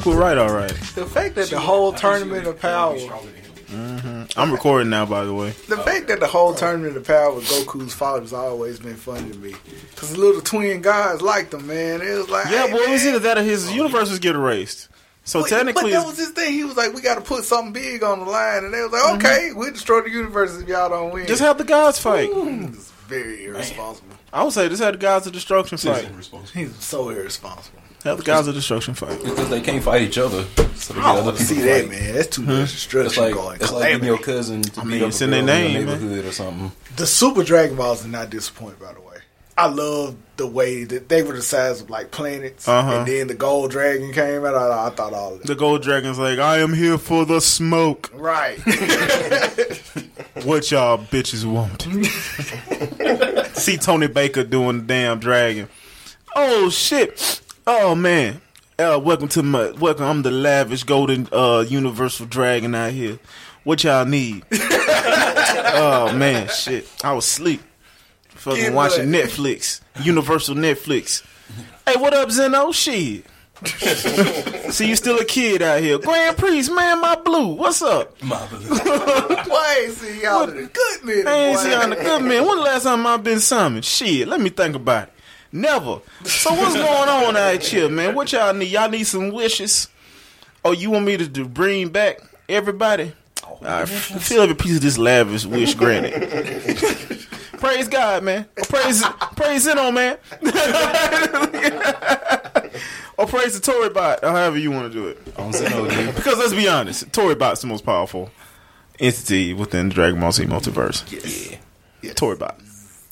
Goku right, all right. The fact that the whole tournament of power, Mm-hmm. I'm recording now, by the way. the fact that the whole tournament of power with Goku's father has always been funny to me. Because the little twin guys liked him, man. It was like, Yeah, hey, well, it was either that or his universe was getting erased. So But- technically, but that was his thing. He was like, "We got to put something big on the line," and they was like, "Okay, we'll destroy the universe if y'all don't win." just have the gods fight. Very irresponsible. I would say just have the gods of destruction fight. He's so irresponsible. Have the gods of destruction fight. Because they can't fight each other. So they I don't other want to people see that, fight. man. That's too much destruction like going. it's like getting your cousin to I beat mean, up it's a in their girl name, your man. neighborhood or something. The Super Dragon Balls did not disappoint, by the way. I love the way that they were the size of like planets, Uh-huh. and then the Gold Dragon came out. I, I thought all of that. The gold dragon's like, I am here for the smoke. Right. What y'all bitches want? See Tony Baker doing the damn dragon. Oh shit! Oh man! Uh, welcome to my welcome. I'm the lavish golden uh universal dragon out here. What y'all need? oh man, shit! I was asleep. Fucking Get watching what? Netflix, Universal Netflix. Hey, what up, Zeno? Shit. See, you still a kid out here. Grand Priest, man, my blue. What's up? Boy, Why ain't see y'all in a good man? I ain't see on the good man. When the last time I been summoned? Shit, let me think about it. Never. So what's going on out here, man? What y'all need? Y'all need some wishes? Oh, you want me to do, bring back everybody? Right, f- feel every piece of this lavish wish granted. praise God, man. Or praise, praise it on, man. or praise the Tory bot, or however you want to do it. Zeno. Because let's be honest, Tory Bot's the most powerful entity within the Dragon Ball Z multiverse. Yes. Yeah, Tory Bot.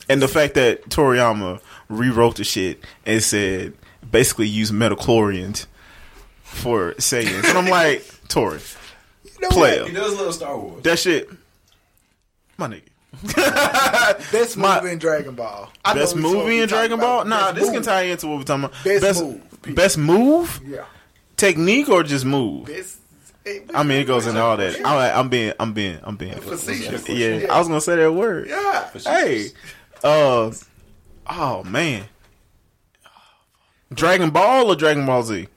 And the fact that Toriyama rewrote the shit and said basically use midi-chlorians for Saiyans. And I'm like, Tory, You know player. He does love Star Wars. That shit, my nigga. Best My- movie in Dragon Ball. I Best we supposed to movie in Dragon Ball? Nah, best this can tie into what we're talking about. Best move. Best move? Yeah. Technique or just move? Best, eh, I mean, it goes into all that. I, I'm being, I'm being, I'm being. Facetious. Yeah, I was gonna say that word. Yeah. Hey, uh, oh man, Dragon Ball or Dragon Ball Z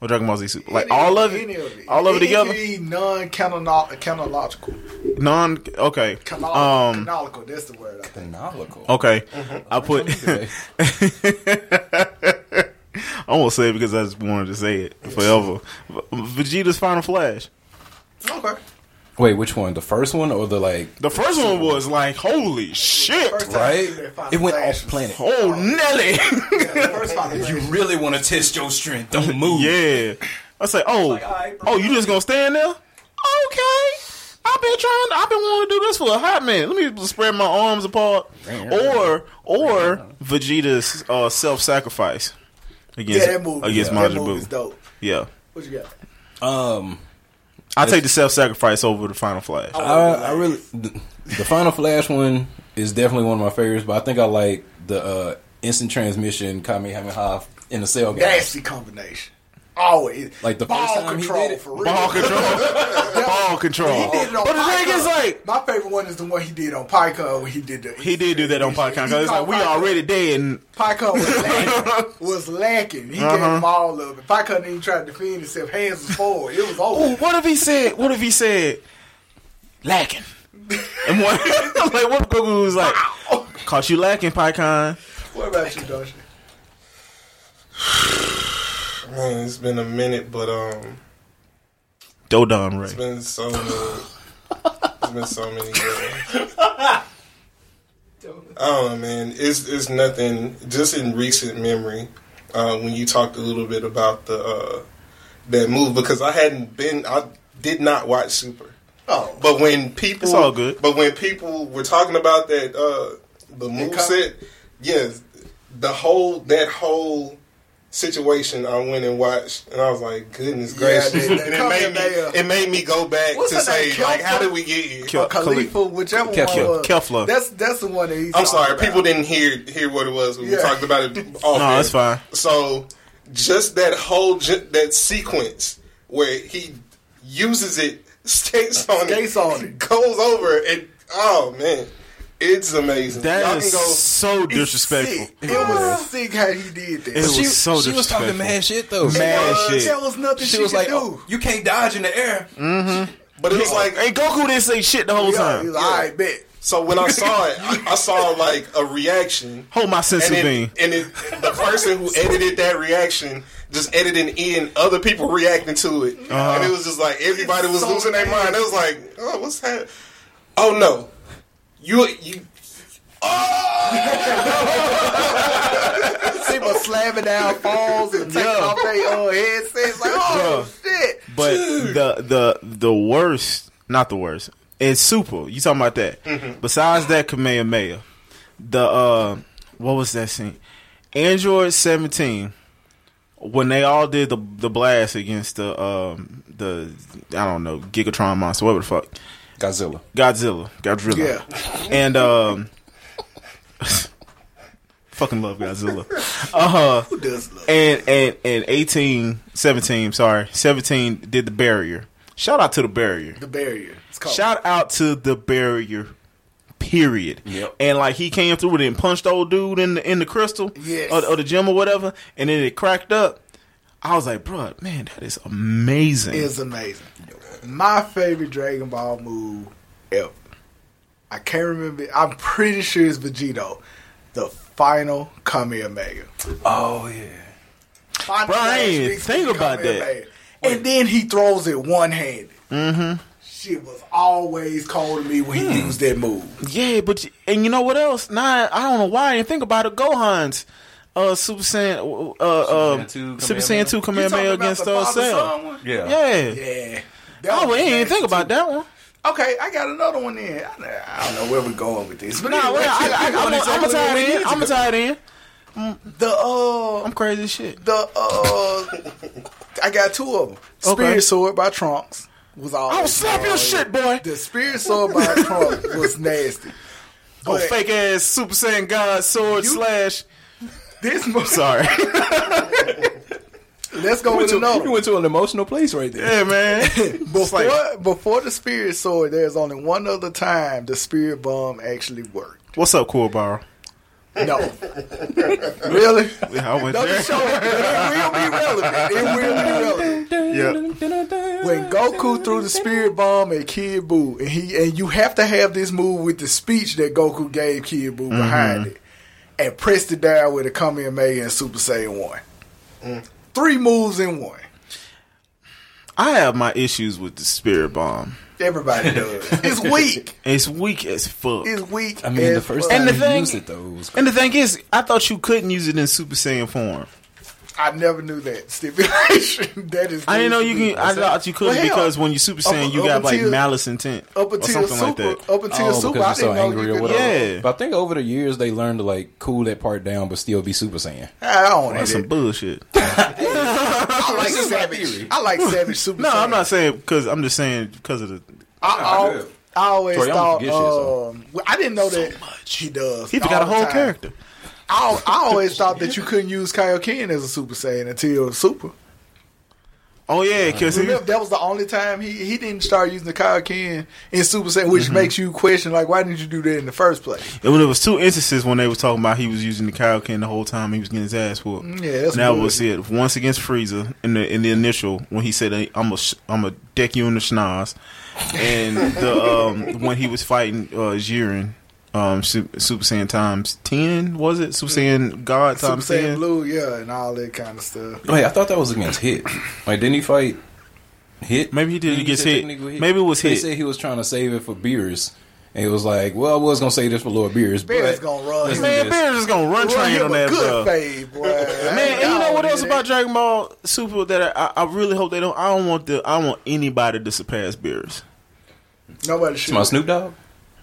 or Dragon Ball Z Super? Like Any- all of any it, all of it Any together. could non-chronological. Non. Okay. Canonical. Um. canonical. That's the word. I think. Canonical. Okay. I put. I won't say it because I just wanted to say it forever. Vegeta's Final Flash. Okay. Wait, which one? The first one or the like? The first one was like, holy shit! Right? I seen that Final It went off was- planet. Oh Nelly. Yeah, the first Final If you really want to test your strength, don't move. Yeah. I say, oh, Like, all right, bro. oh, you just gonna stand there? Okay. I've been trying. I've been wanting to do this for a hot minute. Let me spread my arms apart, or or Vegeta's uh, self-sacrifice against Yeah, that movie. against yeah, Majin Buu. dope. Yeah, What you got? Um, I take the self-sacrifice over the Final Flash. I, I really the, the Final Flash one is definitely one of my favorites, but I think I like the uh, instant transmission Kamehameha in the cell guy. Nasty combination. Always. Like the ball first time he control did it. for real. Ball control, ball control. He did it on But the thing is, like, my favorite one is the one he did on Pikkon when he did the. he did do that on Pikkon. Cause it's like we already dead, and Pikkon was lacking. was lacking. He gave Uh-huh. him all of it. Pikkon didn't even try to defend himself. Hands was forward. It was over. Ooh, what if he said? What if he said lacking? And what? like what if Goku was like, caught you lacking, Pikkon. What about you, Dosha? Man, it's been a minute, but um, Dodon It's been so many. it's been so many years. I don't know, man. It's it's nothing. Just in recent memory, uh, when you talked a little bit about the uh, that move, because I hadn't been, I did not watch Super. Oh, But when people, It's all good. But when people were talking about that, uh, the move set, yes, the whole that whole situation, I went and watched, and I was like, goodness gracious, they- they and it made me, there. it made me go back What's to say, name, like, Kelfa? how did we get here? Kel- or Khalifa, whichever Kefla. one was. Kefla. That's that's the one that he's. I'm sorry, talking people didn't hear hear what it was. when We talked about it. Off No, air. that's fine. So just that whole ju- that sequence where he uses it, skates on Skates it, on it. goes over, and oh man, It's amazing. Y'all That can is go. so disrespectful. sick. It was sick how he did that. It was she, so she was talking disrespectful. mad shit though. Mad There was- shit. There was nothing she, She was could like, do. oh, "You can't dodge in the air." But it was like Hey, Goku didn't say shit the whole yeah, time. he was like, all right, bet. so when I saw it, I, I saw like a reaction. Hold my sense And of being. and it, the person who edited that reaction just edited in other people reacting to it, Uh-huh. and it was just like everybody was So losing their mind. It was like, oh, what's that? Oh no, you you. See my slamming down falls and taking Yeah. off their uh, headsets. Like, oh, shit. But the the the worst, not the worst, is Super. You talking about that? Besides that, Kamehameha, the uh, what was that scene? Android seventeen. When they all did the the blast against the um the I don't know Gigatron monster whatever the fuck Godzilla. Godzilla Godzilla Yeah. and um fucking love Godzilla uh Who does love? and and and 18 17 sorry 17 did the barrier shout out to the barrier The barrier. It's called. shout out to the barrier period Yep. and like he came through it and punched old dude in the in the crystal Yes. or, or the gym or whatever and then it cracked up i was like bro man that is amazing is amazing. My favorite Dragon Ball move ever. I can't remember. I'm pretty sure it's Vegito. The final Kamehameha. Oh yeah. Final Bro, I ain't Flash even Big think about that. And then he throws it one handed. Mm-hmm. Shit was always cold to me when Hmm. he used that move. Yeah, but and you know what else? Nah, I don't know why I didn't think about it. Gohan's uh, Super Saiyan, uh, Saiyan 2 Super Saiyan Two You Kamehameha against the uh, Cell. Yeah. Yeah. Yeah. That Oh, we nasty, think about too. that one. Okay, I got another one in. I, I don't know where we're going with this. But Nah, anyway, well, I, I, I, I'm, I'm gonna tie it in. I'm gonna tie it in. the uh I'm crazy as shit. the uh I got two of them. Spirit Okay. Sword by Trunks was all. I'll slap your shit, boy. The Spirit Sword by Trunks was nasty. Oh, But fake ass Super Saiyan God sword You- slash. This move. Sorry. Let's go You went, with to, another. you went to an emotional place right there. yeah, man. Before like- before the Spirit Sword, there's only one other time the Spirit Bomb actually worked. What's up, Cool Bar? No, really. Yeah, I went No, there. show it will be relevant. It will be relevant. Yeah. when Goku threw the spirit bomb at Kid Buu, and he and you have to have this move with the speech that Goku gave Kid Buu behind mm-hmm. it, and pressed it down with a Kamehameha and Super Saiyan one. Mm. Three moves in one. I have my issues with the Spirit Bomb. Everybody does. It's weak. It's weak as fuck. It's weak. I mean, the first fuck. time And the you thing- used it though, it was And the thing is, I thought you couldn't use it in Super Saiyan form. I never knew that stipulation. that is. I didn't know you can. I thought you couldn't Well, because when you Super Saiyan, up- you up got like malice intent up or until something super. like that. Up until Oh, super, because I you're so didn't know angry you or could. whatever. Yeah. But I think over the years they learned to like cool that part down, but still be Super Saiyan. I don't want That's some bullshit. I like This savage. I like savage super. No, Saiyan. I'm not saying because I'm just saying because of the. I, I, good. I always Toriyama thought. forgets shit, so. um, well, I didn't know that much. he does. He forgot a whole time. character. I, I always thought that you couldn't use Kaioken as a Super Saiyan until Super. Oh yeah, because Remember, that was the only time he, he didn't start using the Kaioken in Super Saiyan, which Mm-hmm. makes you question like, why didn't you do that in the first place? there was two instances when they was talking about he was using the Kaioken the whole time he was getting his ass whooped. Yeah, that's and that was it. Once against Frieza in the in the initial when he said I'm a I'm a deck you in the schnoz, and the um when he was fighting uh Jiren. Um, Super, Super Saiyan times ten was it? Super Saiyan God Super times Saiyan ten. Blue, yeah, and all that kind of stuff. Wait, I thought that was against Hit. Like, didn't he fight Hit? Maybe he did Didn't against say Hit. Maybe it was They Hit. said he was trying to save it for Beerus. And he was like, well, I was going to save this for Lord Beerus. Beer's but gonna run. listen him- to Man, this. Bears is gonna run run train on that, good bro. fade, boy. Man, and you know what else about Dragon Ball Super that I, I really hope they don't. I don't want the. I don't want anybody to surpass Beerus. Nobody It's should. my Snoop Dogg?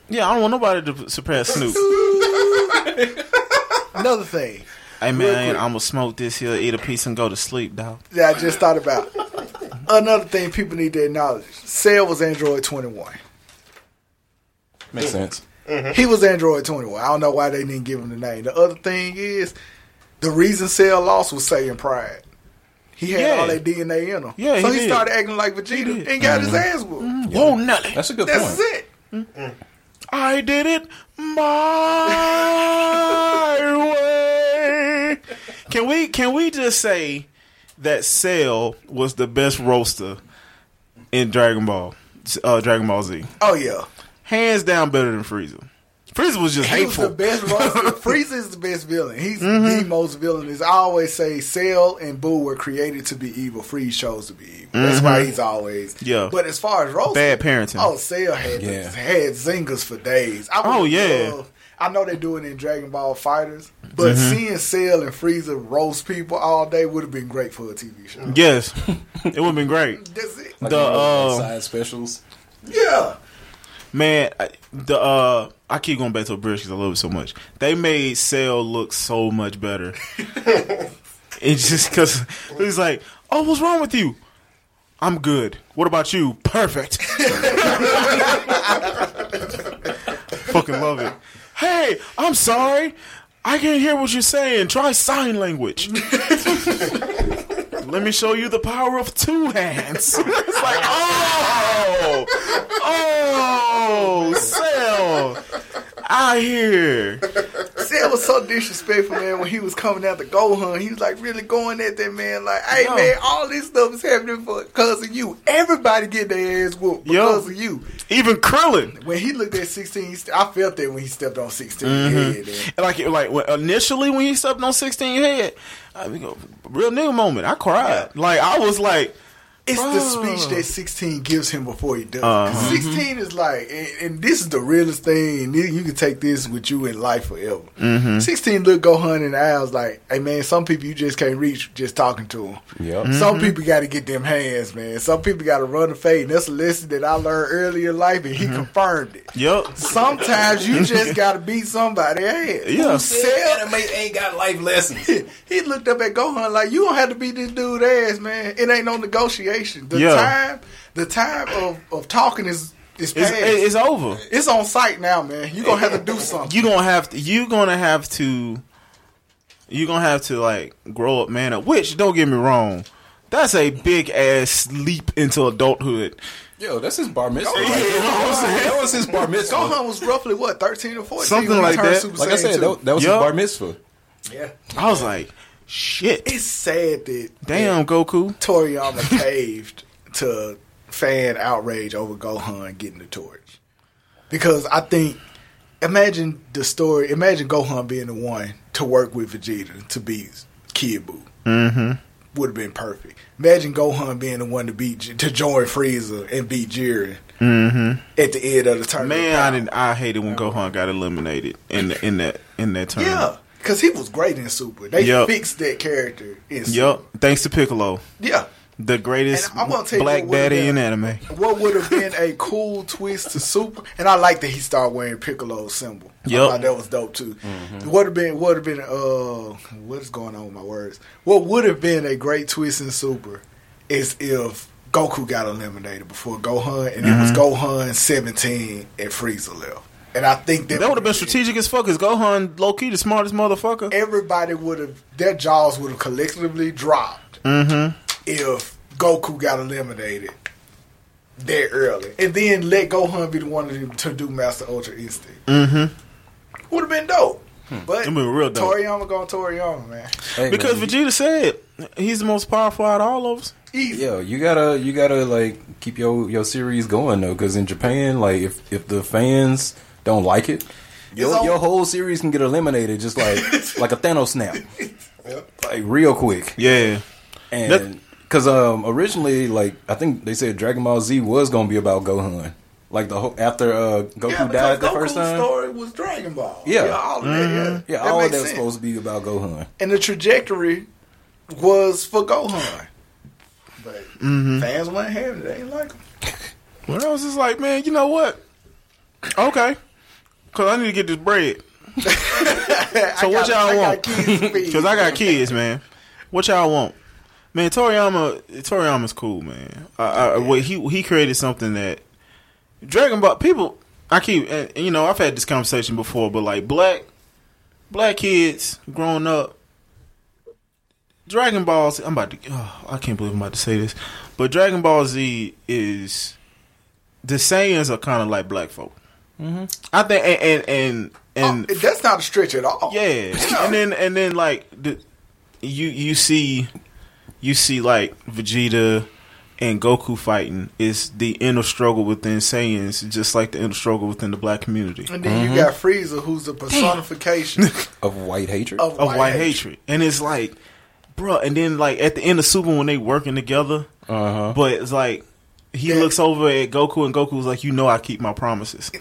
Yeah, I don't want nobody to surpass Snoop. Another thing hey man. I'm gonna smoke this here, eat a piece, and go to sleep, dog. that I just thought about. Another thing people need to acknowledge: Cell was Android 21. Makes sense. Mm-hmm. He was Android 21. I don't know why they didn't give him the name. The other thing is, the reason Cell lost was Saiyan Pride. He had Yeah. all that DNA in him. Yeah, so he he, did. started acting like Vegeta did. and got his mm-hmm. ass whooped. Mm-hmm. Whoa, nothing. That's a good That's point. That's it. Mm. Mm. I did it my way. Can we can we just say that Cell was the best roaster in Dragon Ball, uh, Dragon Ball Z? Oh yeah. Hands down, better than Frieza. Frieza was just He was hateful. the best roster. Frieza is the best villain. He's Mm-hmm. the most villainous. I always say Cell and Boo were created to be evil. Frieza chose to be evil. That's why he's always. Mm-hmm. Yeah. But as far as roster, Bad parenting. Oh, Cell had Yeah. had zingers for days. I Oh, yeah. love- I know they do it in Dragon Ball FighterZ, but Mm-hmm. seeing Cell and Frieza roast people all day would have been great for a TV show. yes, it would have been great. That's it. Like, The, you know, uh, side specials. Yeah. Man, I- the uh, I keep going back to Abridged because I love it so much. They made Cell look so much better. it's just because he's like, "Oh, what's wrong with you?" I'm good. What about you? Perfect. Fucking love it. Hey, I'm sorry. I can't hear what you're saying. Try sign language. Let me show you the power of two hands. it's like, oh, oh, Cell. I hear. Cell was so disrespectful, man, when he was coming out the Gohan. He was like really going at that man, like, hey Yo. man, all this stuff is happening for because of you. Everybody get their ass whooped because Yo. of you. Even Krillin. When he looked at 16, st- I felt that when he stepped on 16 Mm-hmm. head. And like, like when, initially when he stepped on 16 head, I mean, real nigga moment. I cried. Like I was like, It's the speech that 16 gives him before he does. Uh-huh. 16 is like, and, and this is the realest thing. You, you can take this with you in life forever. Mm-hmm. 16 look Gohan in the eyes like, hey man, some people you just can't reach just talking to them. Yep. Mm-hmm. Some people got to get them hands, man. Some people got to run the fade. And that's a lesson that I learned earlier in life, and he Mm-hmm. confirmed it. Yep. Sometimes you just got to beat somebody ass. Yeah. Who said- anime ain't got life lessons. he looked up at Gohan like, "You don't have to beat this dude ass, man. It ain't no negotiation. The Yeah. time, the time of, of talking is is It's, past. it's over. It's on site now, man. You gonna have to do something. You gonna have to. You gonna have to. You gonna have to like grow up, man. Up. Which don't get me wrong, that's a big ass leap into adulthood. Yo, that's his bar mitzvah. Go Like, ahead. you know what I'm saying? That was his bar mitzvah. Gohan was roughly what thirteen or fourteen, Something when he like that. Super Like I said, that, that was Yup. his bar mitzvah. yeah. I was like, shit. It's sad that Damn, Goku. Toriyama caved to fan outrage over Gohan getting the torch. Because I think, imagine the story, imagine Gohan being the one to work with Vegeta to beat Kid Buu. Mm-hmm. Would have been perfect. Imagine Gohan being the one to beat, to join Frieza and beat Jiren Mm-hmm. at the end of the tournament. Man, I didn't. I hated when Gohan got eliminated in the, in that in that tournament. Yeah, because he was great in Super. They Yup. fixed that character in Super. Yup. Thanks to Piccolo, Yeah. the greatest I'm gonna tell black daddy in anime. what would have been a cool twist to Super, and I like that he started wearing Piccolo's symbol. Thought that was dope too. Would have been would have been uh what is going on with my words? What would have been a great twist in Super is if Goku got eliminated before Gohan, and it was Gohan seventeen and Frieza left. And I think that, That would have been strategic as fuck. Cause Gohan, low key, the smartest motherfucker. Everybody would have their jaws would have collectively dropped Mm-hmm. if Goku got eliminated that early, and then let Gohan be the one to, to do Master Ultra Instinct. Mm-hmm. Would have been dope. But It'd been real dope. Toriyama going Toriyama, man. Hey, Because man, Vegeta said he's the most powerful out of all of us. Easy. Yo, you gotta you gotta like keep your your series going though, because in Japan, like if if the fans don't like it, your all- your whole series can get eliminated just like like a Thanos snap, Yep. like real quick. Yeah. And That- because um originally like I think they said Dragon Ball Z was gonna be about Gohan, like the whole after uh, Goku Yeah, died the Goku's first time. story was Dragon Ball. Yeah. all of that. Yeah, Yeah, That all of makes that's sense. supposed to be about Gohan. And the trajectory was for Gohan, but Mm-hmm. fans weren't having it. They ain't like him. Well, I was just like, man, you know what? Okay. Because I need to get this bread. so what y'all want? Because I got kids, man. What y'all want? Man, Toriyama, Toriyama's cool, man. I, I, what he he created something that Dragon Ball people. I keep, and, and, you know, I've had this conversation before, but like black black kids growing up, Dragon Ball. Z, I'm about to. Oh, I can't believe I'm about to say this, but Dragon Ball Z is the Saiyans are kind of like black folk. I think and and and, and Oh, that's not a stretch at all. Yeah, and then and then like the, you you see you see like Vegeta and Goku fighting is the inner struggle within Saiyans, just like the inner struggle within the black community. And then you got Frieza, who's the personification Of white hatred. of, of white hatred, and it's like, bruh, And then like at the end of Super when they working together, Uh huh. but it's like he Yeah. looks over at Goku and Goku's like, you know, I keep my promises.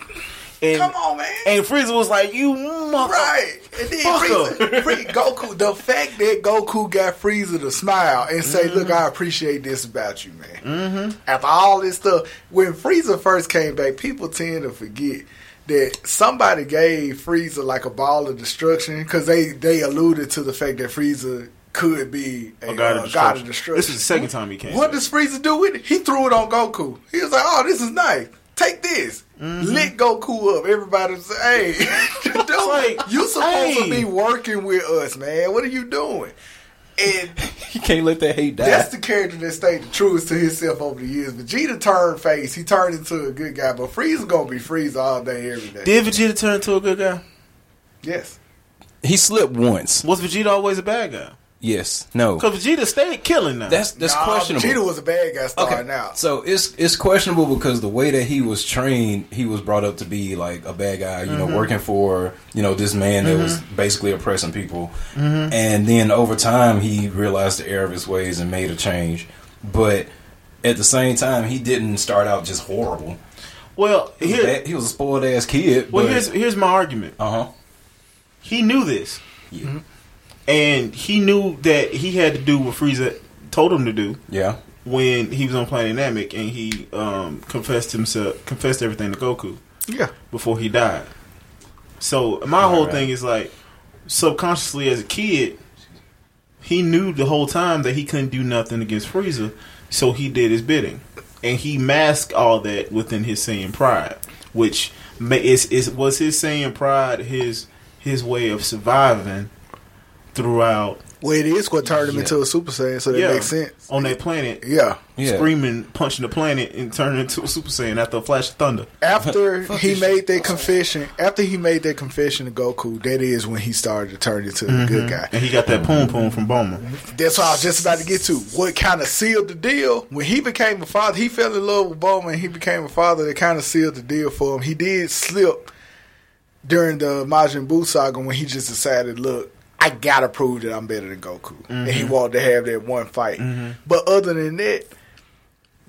And, Come on, man. And Frieza was like, you mother. Right. And then. Frieza, Free, Goku, the fact that Goku got Frieza to smile and say, Mm-hmm. look, I appreciate this about you, man. Mm-hmm. After all this stuff, when Frieza first came back, people tend to forget that somebody gave Frieza like a ball of destruction because they, they alluded to the fact that Frieza could be a, A god, uh, of god of destruction. destruction. This is the second time he came. What does Frieza do with it? He threw it on Goku. He was like, "Oh, this is nice. Take this." Mm-hmm. Lit Goku up. Everybody was "Hey, dude, like, you supposed to be working with us, man. What are you doing?" And He can't let that hate die. that's the character that stayed the truest to himself over the years. Vegeta turned face. He turned into a good guy, but Frieza gonna be Frieza all day, every day. Did Vegeta turn into a good guy? yes. he slipped once. Was Vegeta always a bad guy? Yes. No. Because Vegeta stayed killing now. That's that's Nah, questionable. Vegeta was a bad guy starting out. So it's it's questionable because the way that he was trained, he was brought up to be like a bad guy, you know, mm-hmm. working for you know this man that was mm-hmm. basically oppressing people, mm-hmm. and then over time he realized the error of his ways and made a change. But at the same time, he didn't start out just horrible. well, He was, here, bad- he was a spoiled ass kid. well, but, here's here's my argument. uh huh. He knew this, Yeah. And he knew that he had to do what Frieza told him to do Yeah. when he was on Planet Namek, and he um, confessed himself, confessed everything to Goku Yeah. before he died. So my whole right. thing is like, subconsciously as a kid, he knew the whole time that he couldn't do nothing against Frieza, so he did his bidding, and he masked all that within his Saiyan pride, which is is was his Saiyan pride his his way of surviving throughout Well, it is what turned him Yeah. into a Super Saiyan, so that yeah makes sense. on that planet. Yeah. Yeah. Screaming, punching the planet, and turning into a Super Saiyan after a flash of thunder. After he made that confession, after he made that confession to Goku, that is when he started to turn into a good mm-hmm. guy. And he got that poom poom from Bulma. That's what I was just about to get to. What kind of sealed the deal when he became a father? He fell in love with Bulma, and he became a father. That kind of sealed the deal for him. He did slip during the Majin Buu saga when he just decided, look. I gotta prove that I'm better than Goku, and he mm-hmm. wanted to have that one fight. Mm-hmm. But other than that,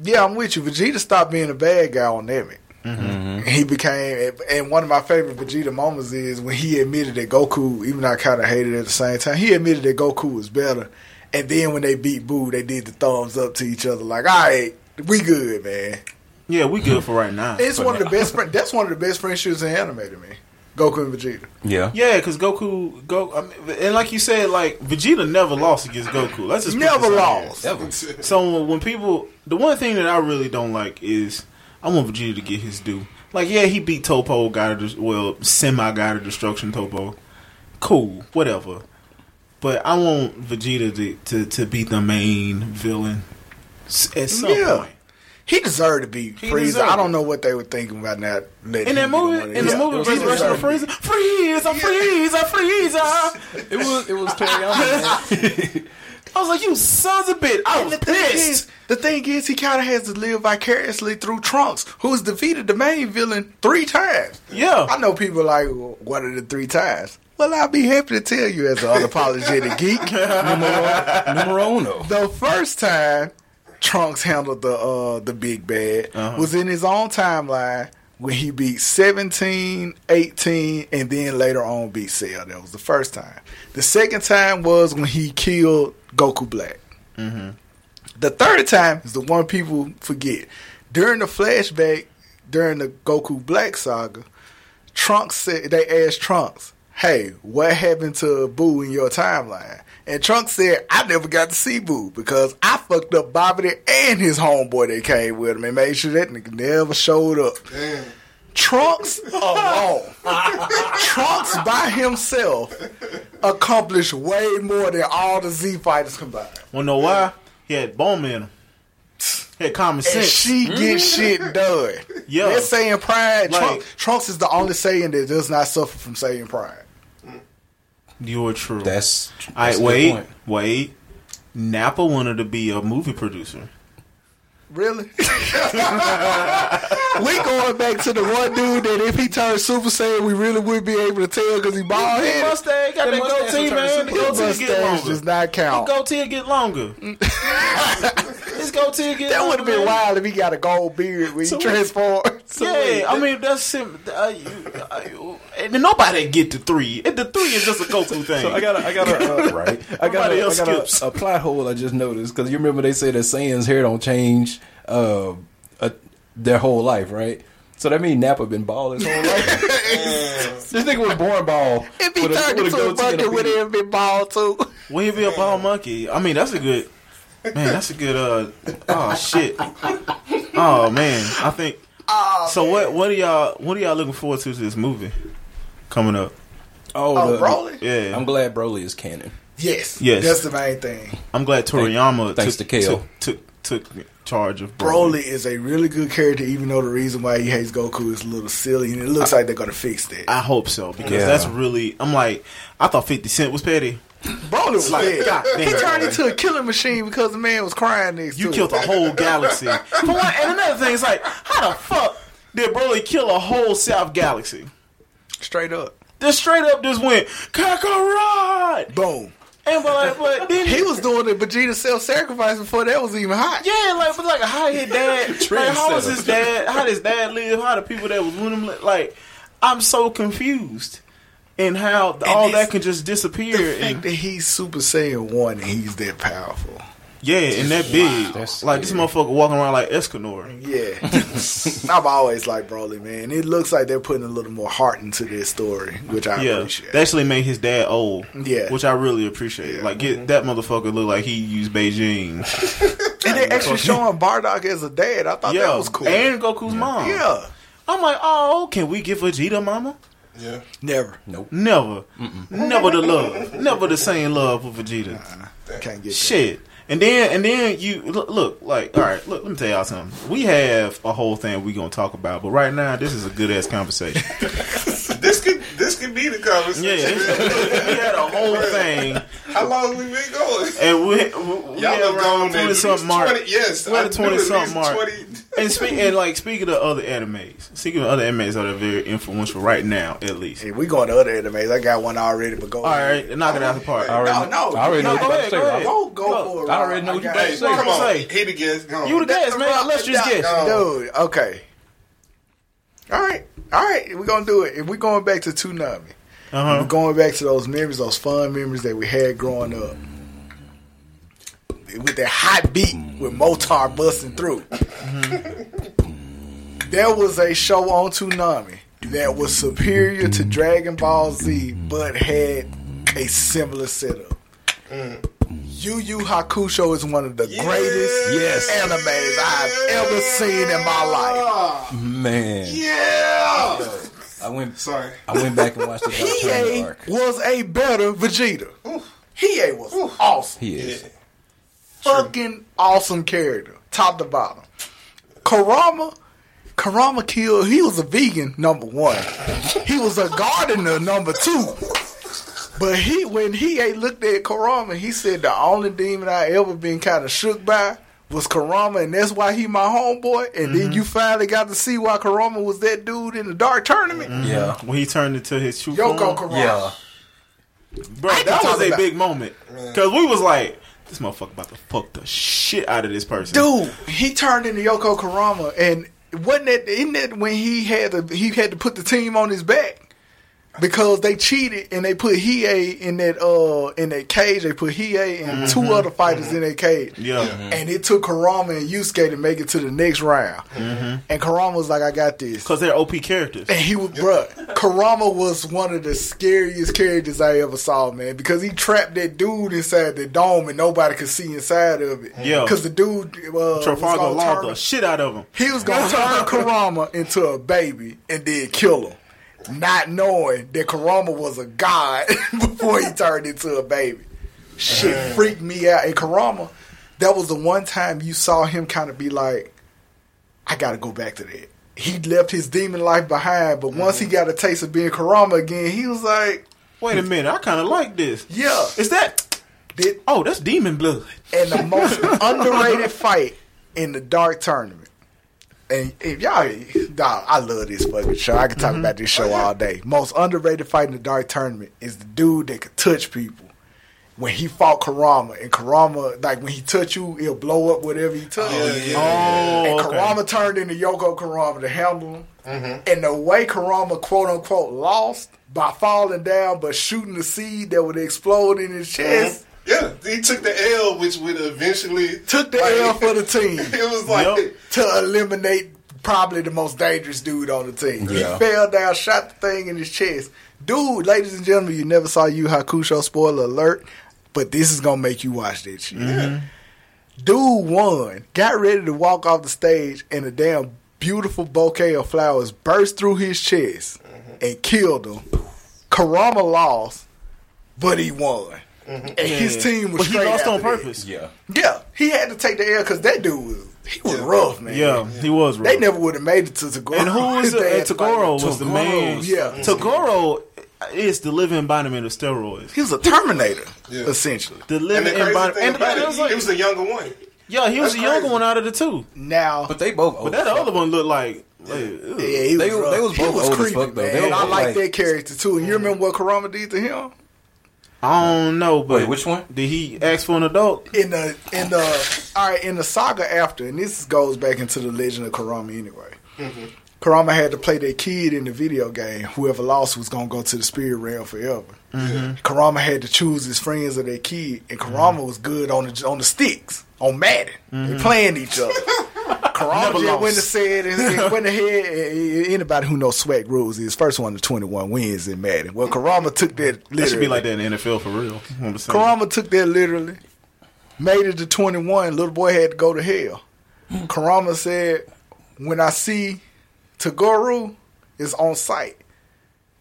yeah, I'm with you. Vegeta stopped being a bad guy on Namek. Mm-hmm. And He became, and one of my favorite Vegeta moments is when he admitted that Goku, even though I kind of hated it at the same time, he admitted that Goku was better. And then when they beat Boo, they did the thumbs up to each other, like, "All right, we good, man." Yeah, we good for right now. It's one of the best. Friend, that's one of the best friendships in anime to me. Goku and Vegeta. Yeah. Yeah, because Goku, go, I mean, and like you said, like Vegeta never lost against Goku. Let's just Never this out lost. here. Ever. So when people, the one thing that I really don't like is I want Vegeta to get his due. Like, yeah, he beat Toppo, God of well, semi God of Destruction Toppo. Cool, whatever. But I want Vegeta to to, to be the main villain s- at some Yeah. point. He deserved to be He Frieza. I don't know what they were thinking about not letting In that him movie, one in the yeah. movie, He Resurrection of deserved Frieza, Frieza, Frieza, Frieza. It was it was Toriyama. man. I was like, you sons of bitch. I And was the thing pissed. is, the thing is, he kind of has to live vicariously through Trunks, who's defeated the main villain three times. Yeah. I know people like, well, what are the three times? Well, I'll be happy to tell you as an unapologetic geek. numero, numero uno. The first time Trunks handled the uh, the big bad Uh-huh. was in his own timeline when he beat 17, 18, and then later on beat Cell. That was the first time. The second time was when he killed Goku Black. The third time is the one people forget. During the flashback, during the Goku Black saga, Trunks said they asked Trunks, "Hey, what happened to Boo in your timeline?" And Trunks said, "I never got to see Boo because I fucked up Bobby and his homeboy that came with him and made sure that nigga never showed up." Damn. Trunks alone, Trunks by himself accomplished way more than all the Z fighters combined. Wanna know why? He had Bulma in him. Had common and sense. she gets mm-hmm. shit done. Yeah. That Saiyan pride, Like- Trunks, Trunks is the only Saiyan that does not suffer from Saiyan pride. You're true. That's, All that's right, a good wait, point. wait. Nappa wanted to be a movie producer. Really? we going back to the one dude that if he turned Super Saiyan, we really would be able to tell because he bald His headed. mustache got That that mustache goatee, will turn man. The goatee get longer. does not The count. goatee get longer. His goatee get That would have been wild if he got a gold beard when he transformed. yeah, I mean that's sim- uh, you, uh, you- and nobody get to three. The three is just a Goku thing. So I got a, I got a, uh, right. I got, a, I got a, a plot hole I just noticed because you remember they say that Saiyan's hair don't change uh, uh, their whole life, right? So that means Nappa been bald his whole life. this nigga was born bald. If he with a- turned with a into a goatee and a bucket, would he have been bald too? Will he be a bald monkey? I mean, that's a good man. That's a good. Uh, oh shit. Oh man, I think. so what? What are y'all? What are y'all looking forward to to this movie coming up? Oh, Oh, the- Broly? Yeah, I'm glad Broly is canon. Yes. Yes. That's the main thing. I'm glad Toriyama thanks took, to Kale. took, took took charge of Broly. Broly is a really good character, even though the reason why he hates Goku is a little silly, and it looks like they're gonna fix that. I hope so because Yeah. that's really. I'm like, I thought 50 Cent was petty. Broly was Like, like, God he turned into a killing machine because the man was crying next You to killed him. the whole galaxy. For one, and another thing is like, how the fuck did Broly kill a whole South Galaxy? straight up. Just straight up just went Kakarot, Boom. and but like, but then He was doing the Vegeta self-sacrifice before that was even hot. Yeah, like, but like, how his dad? like, how was his dad? How his dad live? How the people that was with him? Like, I'm so confused, and how all that can just disappear. The fact And, that he's Super Saiyan one and he's that powerful. yeah, and that big, That's like this motherfucker walking around like Escanor. Yeah, I've always liked Broly, man. It looks like they're putting a little more heart into this story, which I Yeah, appreciate. they actually made his dad old. Yeah. which I really appreciate. Yeah. Like, get that motherfucker look like he used Beijing. and they actually showing Bardock as a dad. I thought yeah, that was cool. and Goku's mom. yeah, I'm like, oh, can we give Vegeta mama? Yeah. never. Nope. Never, never the love, never the same love for Vegeta. Nah, Can't get Shit. And then and then you look, look like all right. Look, let me tell y'all something. We have a whole thing we gonna talk about, but right now this is a good ass conversation. This could this could be the Yeah, we had a whole thing, How long we been going? and we we Y'all had have around gone twenty least something mark. 20 yes, we're I at the knew at twenty something least mark. 20. And speak and like speaking of other animes, speaking of other animes that are very influential right now, at least. Hey, we going to other animes. I got one already, but go. All right, knock it out the park. I already, No, no, I already know no, what go you ahead, about to say. go Rob. ahead. Go, go Go. for it. I already know what you got about to say. Come on, he the guest. You the guest, man. Let's just guess. Dude, okay. All right, all right. We're gonna do it. If we're going back to Toonami, Uh we're going back to those memories, those fun memories that we had growing up. With that hot beat with Moltar busting through. There was a show on Toonami that was superior to Dragon Ball Z, but had a similar setup. Yu Yu Hakusho is one of the greatest Yes. animes I've ever seen in my life. Man, Yeah. I went. Sorry. I went back and watched the Dark Tournament Hiei arc. was a better Vegeta. Hiei was awesome. He is. Fucking awesome character, top to bottom. Kurama, Kurama killed. He was a vegan, number one. He was a gardener, number two. But he, when he ain't looked at Kurama, he said the only demon I ever been kind of shook by was Kurama, and that's why he my homeboy. And then mm-hmm. you finally got to see why Kurama was that dude in the dark tournament. Mm-hmm. Yeah. When he turned into his true Yoko form. Kurama. Yeah. Bro, I that was a about- big moment. Because we was like, this motherfucker about to fuck the shit out of this person. Dude, he turned into Yoko Kurama, and wasn't that isn't that when he had to he had to put the team on his back because they cheated and they put Hiei in that uh in that cage. They put Hiei and two other fighters in that cage. Yeah. And it took Kurama and Yusuke to make it to the next round. And Kurama was like, "I got this." Because they're OP characters. And he was, bruh, Kurama was one of the scariest characters I ever saw, man, because he trapped that dude inside the dome and nobody could see inside of it. Yeah. Because the dude, uh, was Trafalgar gonna turn- the shit out of him. he was going to turn Kurama into a baby and then kill him, not knowing that Kurama was a god before he turned into a baby. Shit freaked me out. And Kurama, that was the one time you saw him kind of be like, I got to go back to that. He left his demon life behind, but once he mm-hmm. got a taste of being Kurama again, he was like, Wait a minute, I kind of like this. yeah. Is that? Did, Oh, that's demon blood. and the most underrated fight in the dark tournament. And if y'all, dog, I love this fucking show. I can talk mm-hmm. about this show all day. Most underrated fight in the dark tournament is the dude that could touch people. When he fought Kurama, and Kurama, like when he touch you, he'll blow up whatever he touch. Yeah, yeah, And Oh, okay. Kurama turned into Yoko Kurama to handle him. Mm-hmm. And the way Kurama, quote unquote, lost by falling down but shooting the seed that would explode in his mm-hmm. chest, Yeah, he took the L, which would eventually took the like, L for the team. It was like Yep. to eliminate probably the most dangerous dude on the team. Yeah. He fell down, shot the thing in his chest. Dude, ladies and gentlemen, you never saw Yu Hakusho spoiler alert, but this is gonna make you watch this shit. Dude won, got ready to walk off the stage, and a damn beautiful bouquet of flowers burst through his chest mm-hmm. and killed him. Kurama lost, but he won. And his team was But he lost on after that. Mm-hmm. purpose. Yeah. Yeah, he had to take the L because that dude was he was Yeah. rough, man. Yeah, he was. Rough. They never would have made it to Toguro. And who was if they uh, had to fight Toguro? Was the Toguro, man? Yeah, Toguro is the living embodiment of steroids. He was a Terminator, Yeah. essentially. The And living the crazy embodiment. thing And, about and it, it was like, he was the younger one. yeah, he was that's the younger crazy. one out of the two. Now, But they both. But that other one looked like. like, yeah, ugh. he was They- rough. they was He both was old as creepy, fuck, though. man. They And I like like- that character too. And you remember what Kurama did to him I don't know, but Wait, which one? Did he ask for an adult? in the in the all right in the saga after, and this goes back into the legend of Kurama anyway. Mm-hmm. Kurama had to play that kid in the video game. Whoever lost was gonna go to the spirit realm forever. Mm-hmm. Kurama had to choose his friends or that kid, and Kurama was good on the on the sticks on Madden. They playing each other. Kurama Mm-hmm. Never just lost. went and said and, and went ahead. Anybody who knows swag rules is first one to twenty one wins in Madden. Well, Kurama took that. Literally. That should be like that in the NFL for real. I'm just saying. Kurama took that literally, made it to 21. Little boy had to go to hell. Kurama said, When I see Toguro is on site.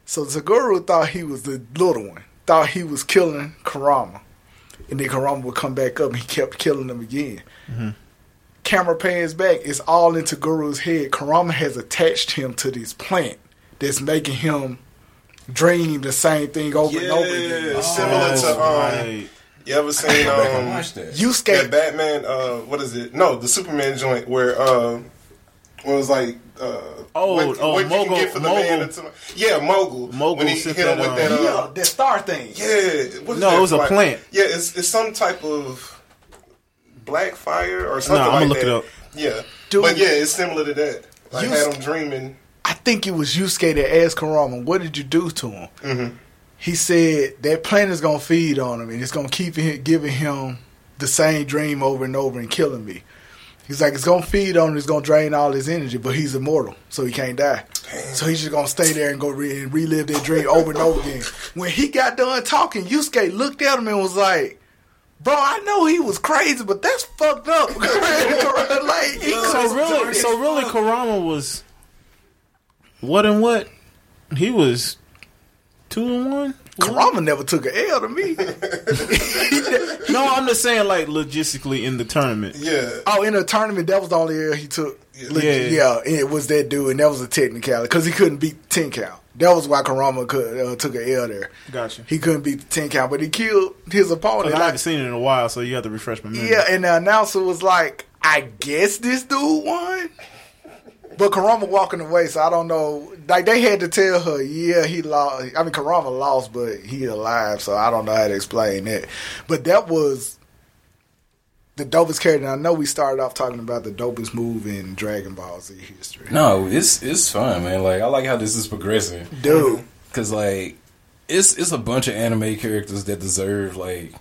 So Toguro thought he was the little one, thought he was killing Kurama. And then Kurama would come back up and he kept killing him again. Camera pans back, it's all in Toguro's head. Kurama has attached him to this plant that's making him dream the same thing over and over again. Yeah, similar to um. Right. You ever seen Go um? watch that. You That Batman, uh, what is it? No, the Superman joint where, uh, what was like, uh, Oh, what, oh, what you Mongul- can get for the Mongul. man Yeah, mogul. Mongul when he sent hit him that, with that, um, Yeah, uh, that star thing. yeah. what is No, it was a plant. Yeah, it's it's some type of black fire or something no, I'ma like look that. it up. Yeah, Dude. but yeah, it's similar to that. Like You had him dreaming. I think it was Yusuke that asked Kurama, "What did you do to him?" Mm-hmm. He said that plant is gonna feed on him, and it's gonna keep him, giving him the same dream over and over and killing me. He's like, it's gonna feed on him, it's gonna drain all his energy, but he's immortal, so he can't die. So he's just gonna stay there and go re- and relive that dream over and over again. When he got done talking, Yusuke looked at him and was like. Bro, I know he was crazy, but that's fucked up. like, he So really, done so it. really, Kurama was what and what? He was two and one. Kurama never took an L to me. No, I'm just saying, like logistically in the tournament. Yeah, Oh, in a tournament, that was the only L he took. Yeah. Yeah, yeah, it was that dude, and that was a technicality because he couldn't beat ten count. That was why Kurama could, uh, took an L there. Gotcha. He couldn't beat the ten count, but he killed his opponent. I haven't seen it in a while, so you have to refresh my memory. yeah, and the announcer was like, "I guess this dude won." But Kurama walking away, so I don't know. Like they had to tell her, yeah, he lost. I mean, Kurama lost, but he alive, so I don't know how to explain that. But that was the dopest character. And I know we started off talking about the dopest move in Dragon Ball Z history. No, it's it's fun, man. Like I like how this is progressing, Dude, cause like it's it's a bunch of anime characters that deserve like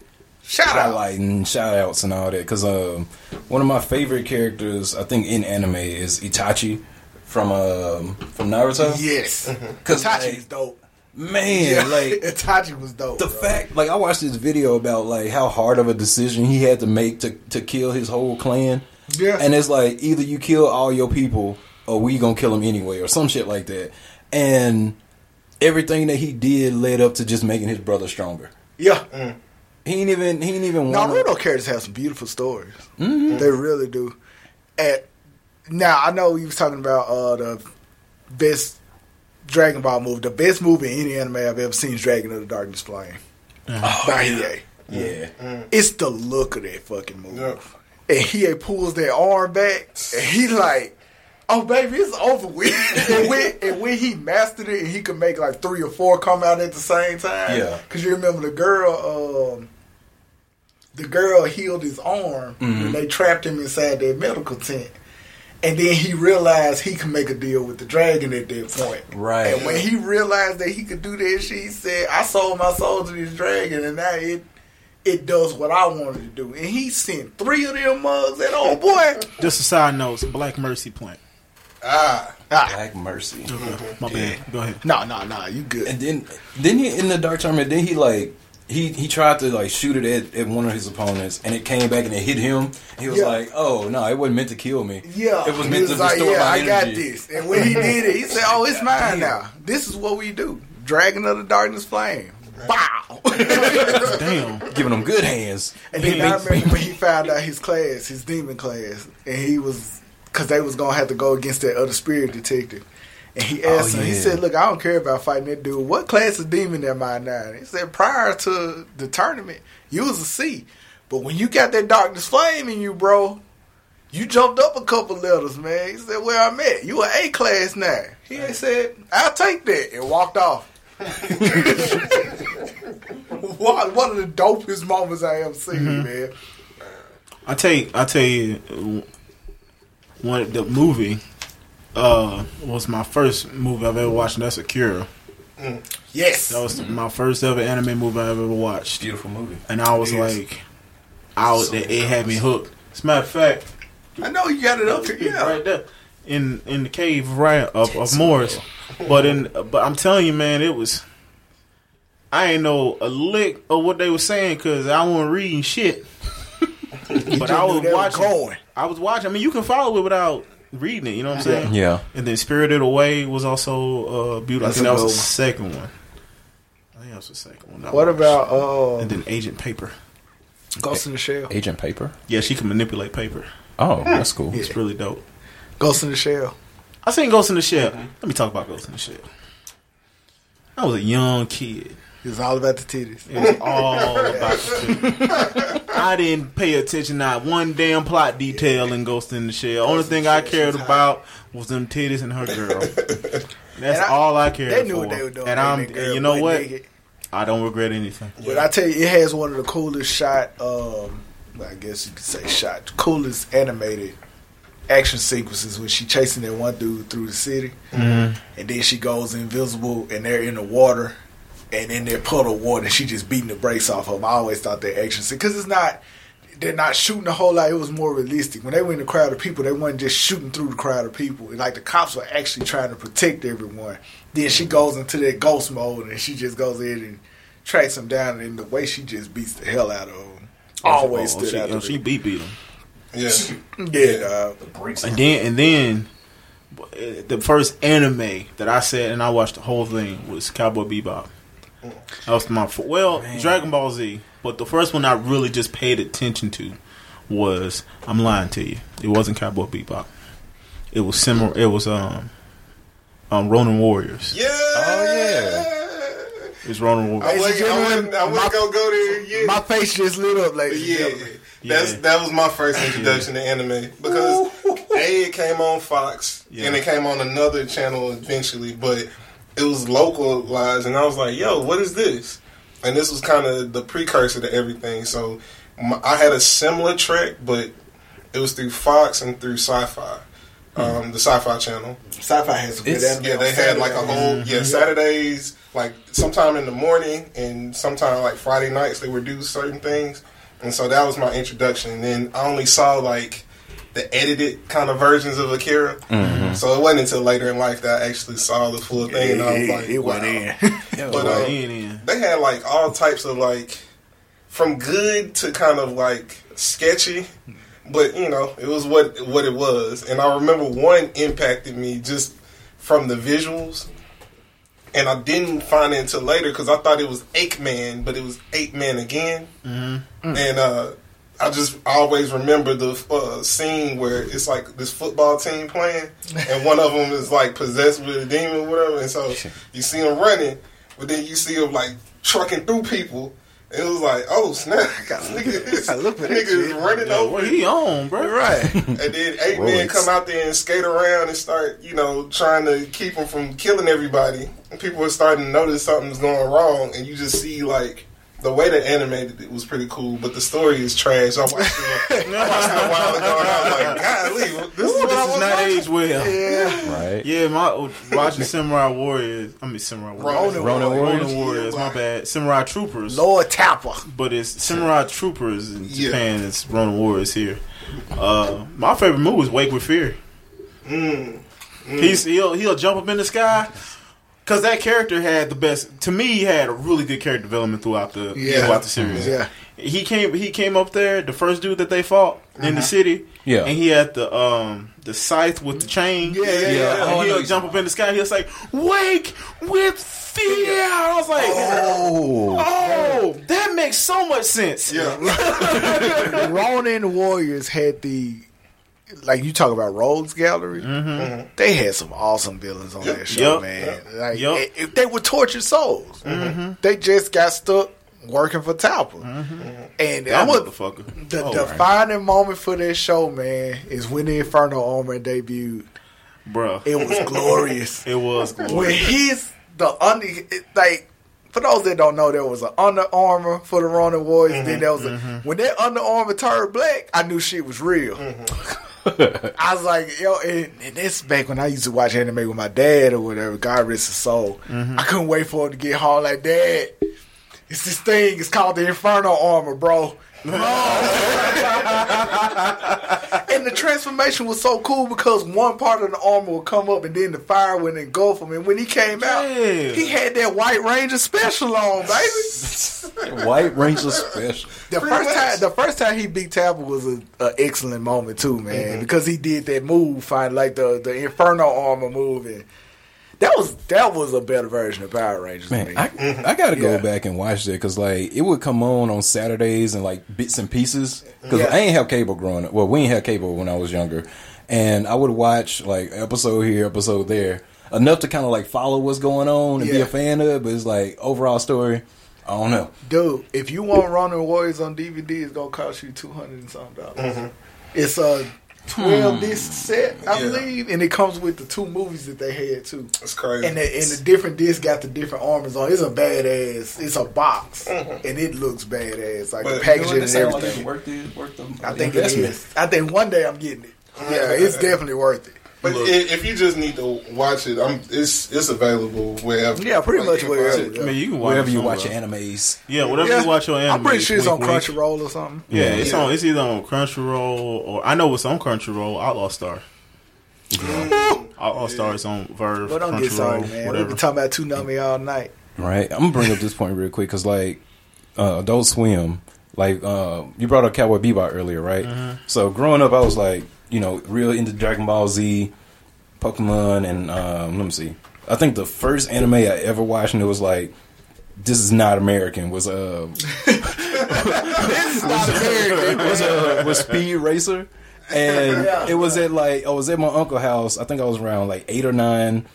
shout out. highlighting, shout outs, and all that. Cause um, one of my favorite characters, I think, in anime is Itachi from um from Naruto. Yes, Cause Itachi like, is dope. Man, Yeah, like Itachi was dope. the bro. fact, like I watched this video about like how hard of a decision he had to make to to kill his whole clan. Yeah. and it's like either you kill all your people or we gonna kill him anyway, or some shit like that. And everything that he did led up to just making his brother stronger. yeah, He ain't even. He ain't even. wanna- Naruto characters have some beautiful stories. They really do. And now I know you was talking about uh, the best Dragon Ball movie. The best movie in any anime I've ever seen is Dragon of the Darkness Flame uh-huh. oh, by Hiei. Yeah. Mm-hmm. It's the look of that fucking movie. Yeah. And Hiei pulls that arm back, and he like, "Oh baby, it's over with." and, when, and when he mastered it, and he could make like three or four come out at the same time. Yeah. because you remember the girl, um, the girl healed his arm, mm-hmm. and they trapped him inside their medical tent. And then he realized he could make a deal with the dragon at that point. Right. And when he realized that he could do that she said, I sold my soul to this dragon and now it it does what I wanted to do. And he sent three of them mugs at old boy. Just a side note, Black Mercy plant. Ah, Ah, Black Mercy. My bad. Go ahead. no, no, no, you good. And then, then he in the dark tournament. Then he like he he tried to like shoot it at, at one of his opponents, and it came back and it hit him. He was Yeah. like, "Oh no, it wasn't meant to kill me. Yeah, it was meant was to like, restore yeah, my I energy." got this. And when he did it, he said, "Oh, it's mine now. This is what we do. Dragon of the Darkness Flame." Wow! Damn. Giving him good hands. And then I remember when he found out his class, his demon class, and he was because they was gonna have to go against that other spirit detective. And he oh, asked Oh, him, he said, "Look, I don't care about fighting that dude. What class of demon am I now?" And he said, "Prior to the tournament, you was a C, but when you got that darkness flame in you, bro." You jumped up a couple letters, man. He said, "Where I'm at? You an A class now." He ain't said, "I'll take that," and walked off. one, one of the dopest moments I ever seen, mm-hmm. man. I tell you, I tell you, one the movie uh, was my first movie I've ever watched, and that's Akira. Yes. That was my first ever anime movie I've ever watched, Beautiful movie. and I was Yes. like, I was, it, it had me hooked. As a matter of fact, I know you got it up here. Yeah. right there in in the cave right of, of Morris. But in but I'm telling you, man, it was. I ain't know a lick of what they were saying because I wasn't reading shit. but I was knew they were watching. going. I was watching. I mean, you can follow it without reading it. You know what I'm saying? Yeah. And then Spirited Away was also uh, beautiful. That's I think that was the second one. I think that was the second one. What watched. about uh, And then Agent Paper. Ghost in the Shell? Agent Paper. Yeah, she can manipulate paper. Oh, that's cool. Yeah. It's really dope. Ghost in the Shell. I seen Ghost in the Shell. Let me talk about Ghost in the Shell. I was a young kid. It's all about the titties. It was all about the shit. I didn't pay attention not one damn plot detail in Ghost in the Shell. Only thing I cared about was them titties and her girl. That's I- all I cared about. They knew for. what they were doing. And I'm, girl you know what? naked. I don't regret anything. But I tell you, it has one of the coolest shot. Um, I guess you could say shot. Coolest animated action sequences when she chasing that one dude through the city, and then she goes invisible, and they're in the water, and in their puddle of water, and she just beating the brakes off of them. I always thought that action because it's not. They're not shooting a whole lot. It was more realistic. When they were in the crowd of people, they weren't just shooting through the crowd of people. And like the cops were actually trying to protect everyone. Then she goes into that ghost mode, and she just goes in and tracks him down. And the way she just beats the hell out of him, always Oh, stood she, out. oh, of she it. beat beat him. yeah. Yeah, dog. The. And then and then uh, the first anime that I said and I watched the whole thing was Cowboy Bebop. That was my f- well Dragon Ball Z, but the first one I really just paid attention to was I'm lying to you. It wasn't Cowboy Bebop. It was similar. It was um um Ronin Warriors. Yeah. Oh, yeah! It was Ronin I Warriors. wasn't, I wasn't, I wasn't gonna go there yet. My face just lit up, ladies yeah, and gentlemen. that's that was my first introduction to anime because a it came on Fox Yeah. and it came on another channel eventually, but it was localized, and I was like, "Yo, what is this?" And this was kind of the precursor to everything. So my, I had a similar track, but it was through Fox and through Sci-Fi, um, the Sci-Fi channel. Sci-fi has some good It's- Yeah, on they had like a Saturday. whole yeah Saturdays, like sometime in the morning and sometime like Friday nights they would do certain things, and so that was my introduction. And then I only saw like the edited kind of versions of Akira, so it wasn't until later in life that I actually saw the full thing, and I was It- like, it wow. went in. But uh, In, in. they had like all types of like from good to kind of like sketchy but you know it was what what it was and i remember one impacted me just from the visuals and I didn't find it until later because I thought it was Aikman, but it was Ape Man again. Mm-hmm. And uh, I just always remember the uh, scene where it's like this football team playing, and one of them is like possessed with a demon or whatever, and so you see him running, but then you see him like trucking through people. And it was like, oh snap! nigga is, I look for that nigga is shit. running Yo, over what he on, bro? Right. and then eight Roids. men come out there and skate around and start, you know, trying to keep him from killing everybody. And people are starting to notice something's going wrong, and you just see like the way they animated it was pretty cool, but the story is trash. I watched it, I watched it a while ago, and I was like, golly, this is This is not watching. age well. Yeah. Right. Yeah, my watching Samurai Warriors. I mean Samurai Warriors. Ronin Ronin Warriors. Ronin Warriors. My bad. Samurai Troopers. Lord Talpa. But it's Samurai Troopers in Yeah. Japan. It's Ronin Warriors here. Uh, my favorite move is Wake with Fear. Mm. He's he'll he'll jump up in the sky. Cause that character had the best. To me, he had a really good character development throughout the Yeah. throughout the series. Yeah. He came he came up there, the first dude that they fought in the city. Yeah. and he had the um the scythe with the chain. Yeah, yeah, yeah. Yeah. Oh, he'll jump up in the sky. He'll say, "Wake with fear." I was like, Oh. "Oh, that makes so much sense." Yeah, Ronin Warriors had the like you talk about Rogues Gallery. Mm-hmm. Mm-hmm. They had some awesome villains on that show, Yup. man. Like Yup. it- it- they were tortured souls. Mm-hmm. They just got stuck working for Talpa. And That I was motherfucker. the Oh, defining moment for that show, man, is when the Inferno Armor debuted. Bro, It was glorious. It was when he's the under like for those that don't know, there was an Under Armour for the Ronin Warriors. Then there was a, when that Under Armour turned black, I knew shit was real. I was like, yo, and, and this back when I used to watch anime with my dad or whatever. God rest his soul. Mm-hmm. I couldn't wait for him to get home. Like, that. it's this thing. It's called the Inferno Armor, bro. And the transformation was so cool because one part of the armor would come up and then the fire would engulf him. And when he came out, Yeah. he had that White Ranger special on, baby. White Ranger special. The Pretty first much. time, the first time he beat Talpa was an excellent moment too, man, mm-hmm. because he did that move, find like the the Inferno armor move, and that was that was a better version of Power Rangers. to Man, me. I, I gotta go Yeah. back and watch that because like it would come on on Saturdays and like bits and pieces because Yeah. I ain't have cable growing up. Well, we ain't have cable when I was younger, and I would watch like episode here, episode there, enough to kind of like follow what's going on and be a fan of it. But it's like overall story, I don't know. Dude, if you want Ronin Warriors on DVD, it's gonna cost you two hundred and something dollars. Mm-hmm. It's a twelve hmm. disc set, I Yeah. believe, and it comes with the two movies that they had too. It's crazy. And the, and the different disc got the different armors on. It's a badass. It's a box, mm-hmm. and it looks badass. Like the packaging and everything. worth the worth the I think it is. I think one day I'm getting it. Yeah, it's definitely worth it. But Look. i- if you just need to watch it, I'm it's it's available wherever. Yeah, pretty Like, much you wherever. find it. I mean, you can watch Wherever you somewhere. watch your animes, Yeah, whatever Yeah. you watch on anime. I'm pretty sure it's on wink, wink. Crunchyroll or something. Yeah, it's on. It's either on Crunchyroll or I know it's on Crunchyroll. Outlaw Star. Outlaw Star is on VRV. But don't get sorry, Crunchyroll, man. We've whatever. been talking about Toonami all night. right? I'm gonna bring up this point real quick because like uh, Adult Swim, like uh, you brought up Cowboy Bebop earlier, right? So growing up, I was like, you know, real into Dragon Ball Z, Pokemon, and um, let me see. I think the first anime I ever watched, and it was like, this is not American. Was uh, This is not American. was uh, was Speed Racer, and Yeah. it was at like I was at my uncle's house. I think I was around like eight or nine.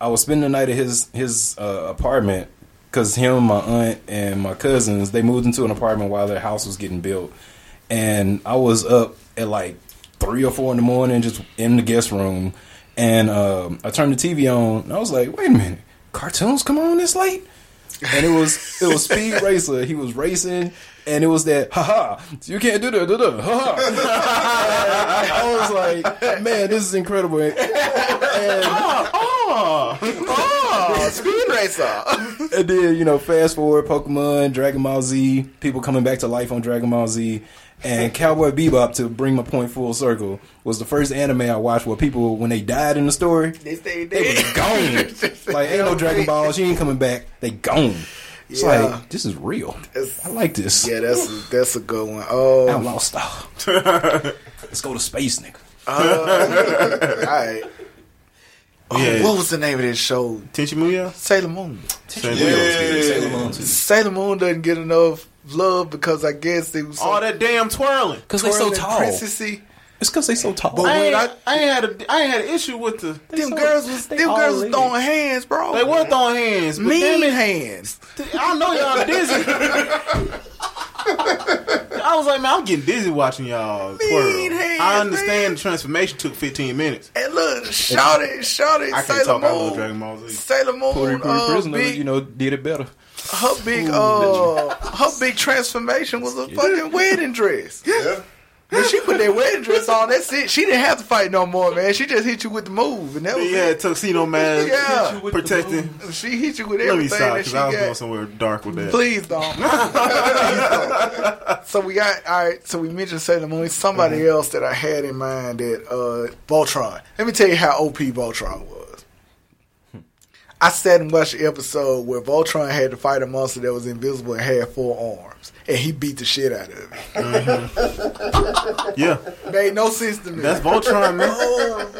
I was spending the night at his his uh, apartment because him, my aunt, and my cousins they moved into an apartment while their house was getting built, and I was up at like three or four in the morning, just in the guest room, and um, I turned the TV on, and I was like, wait a minute, cartoons come on this late and it was it was Speed Racer. He was racing, and it was that haha. You can't do that. Da, da, haha. I was like, man, this is incredible. And, Oh, Oh, Speed Racer. and then you know, fast forward, Pokemon, Dragon Ball Z, people coming back to life on Dragon Ball Z. And Cowboy Bebop, to bring my point full circle, was the first anime I watched where people, when they died in the story, They stay they was gone. like, ain't no Dragon Ball, she ain't coming back. They gone. It's Yeah. like, this is real. It's- I like this. Yeah, that's a, that's a good one. Oh, Outlaw style. Let's go to space, nigga. Uh, all right. Oh, Yeah. what was the name of this show? Tenchi Muyo? Sailor Moon. Sailor Yeah. Moon. Sailor Moon. Sailor Moon doesn't get enough love because I guess they was so All that damn twirling. Because they so twirling tall. princessy. It's because they so tall. But I when ain't, I- I, ain't had a I ain't had an issue with the Them so- girls was them girls was throwing hands, bro. they were throwing hands, but mean damn it, hands. I know y'all dizzy. I was like, man, I'm getting dizzy watching y'all twirl. hands, I understand man. the transformation took 15 minutes. And look, Shawty, Shawty, I can't Sailor talk. I love Dragon Ball Z. Sailor Moon, Puerto Rico uh, prisoner, big, you know, did it better. Her big, uh, her big transformation was a fucking wedding dress. Yeah. When she put that wedding dress on, that's it. She didn't have to fight no more, man. She just hit you with the move, and that was Yeah, it. tuxedo man. Yeah. protecting. She hit you with everything. Let me everything stop because I was going somewhere dark with that. Please don't. Please don't. So we got all right. So we mentioned Sailor Moon. Somebody Mm-hmm. else that I had in mind that uh, Voltron. Let me tell you how OP Voltron was. I sat and watched the episode where Voltron had to fight a monster that was invisible and had four arms, and he beat the shit out of it. Mm-hmm. Yeah, Made no sense to me. that's Voltron, oh,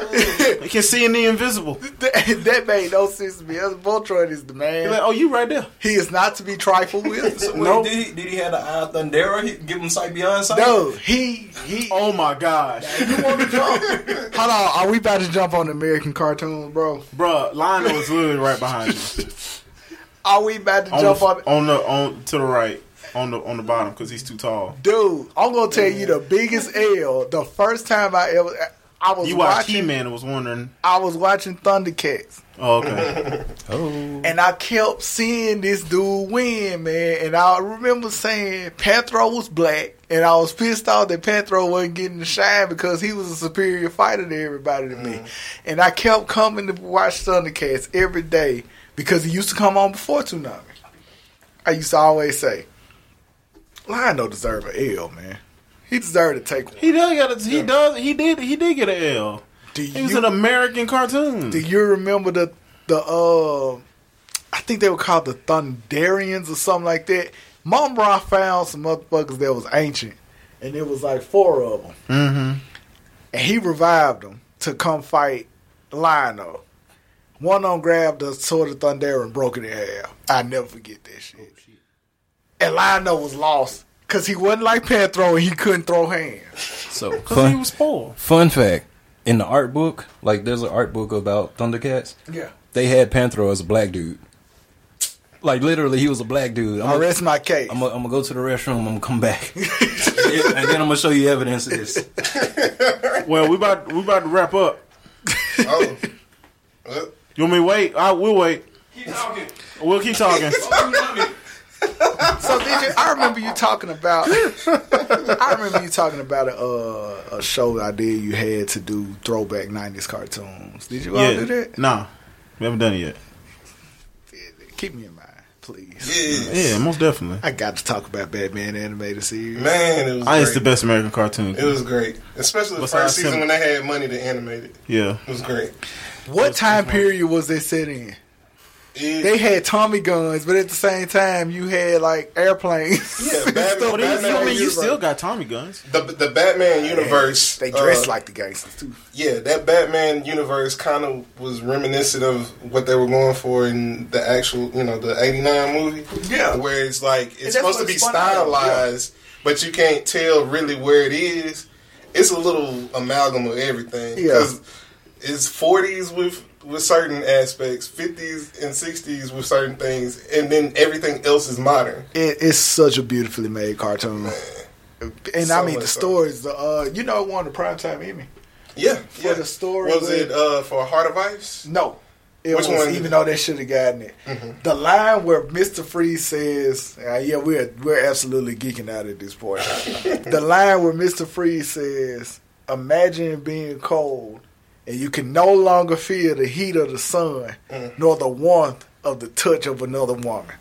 man. you can see in the invisible. that, that made no sense to me. Voltron is the man. like, oh, you right there. He is not to be trifled with. So, wait, No. did he, did he have the eye of Thundera? He, give him sight beyond sight? No, he he. Oh my gosh, You want to jump? Hold on, are we about to jump on the American cartoons, bro? Bruh, Lion-O was literally right behind you. Are we about to On jump the, on? on the on to the right, on the on the bottom because he's too tall. Dude, I'm gonna tell you the biggest L. The first time I ever, I was You watched watching, He Man and was wondering. I was watching Thundercats, Oh, okay. Oh. and I kept seeing this dude win, man. And I remember saying Panthro was black, and I was pissed off that Panthro wasn't getting the shine because he was a superior fighter to everybody to me. And I kept coming to watch Thundercats every day because he used to come on before Toonami. I used to always say, Lion-O deserve an L, man. He deserved to take one. he does got. A, he does. He did. He did get an L. Do He was an American cartoon. Do you remember the the uh I think they were called the Thunderians or something like that. Mumm-Ra found some motherfuckers that was ancient, and it was like four of them, mm-hmm. and he revived them to come fight Lion-O. One of them grabbed the sword of Thunder and broke it in half. I never forget that shit. And Lion-O was lost because he wasn't like Panthro and he couldn't throw hands. So, Because fun, he was spoiled. fun fact. In the art book, like there's an art book about Thundercats, Yeah. they had Panthro as a black dude. Like literally, he was a black dude. I'm I gonna rest my case. I'm gonna go to the restroom. I'm gonna come back, and then I'm gonna show you evidence of this. Well, we about we about to wrap up. Oh. Well, You want me to wait? I will wait. Keep talking. We'll keep talking. So did you? I remember you talking about. I remember you talking about a, uh, a show idea you had to do throwback '90s cartoons. Did you all yeah. do that? Nah, we haven't done it yet. Keep me in mind, please. yeah. Yeah, most definitely. I got to talk about Batman animated series. Man, it was I it's the best American cartoon. It was great. Especially the Besides first season him. when they had money to animate it. Yeah. It was great. What time period was they set in? It- They had Tommy guns, but at the same time, you had like airplanes. Yeah, and Batman- stuff. But even, I mean, you universe. still got Tommy guns. the the Batman universe. They dressed uh, like the gangsters too. yeah, that Batman universe kind of was reminiscent of what they were going for in the actual, you know, the '89 movie. Yeah. where it's like it's supposed to be it's fun about, stylized, but you can't tell really where it is. It's a little amalgam of everything Yeah. because it's 40s with with certain aspects, 50s and 60s with certain things, and then everything else is modern. It, it's such a beautifully made cartoon. And So I mean, the stories. Uh, you know, it won the primetime Emmy. Yeah, For yeah. the story was with- it uh, for Heart of Ice? No. It Which was, one? Mm-hmm. even though they should have gotten it. The line where Mr. Freeze says, uh, "Yeah, we're we're absolutely geeking out at this point." the line where Mr. Freeze says, "Imagine being cold, and you can no longer feel the heat of the sun, Mm. nor the warmth of the touch of another woman."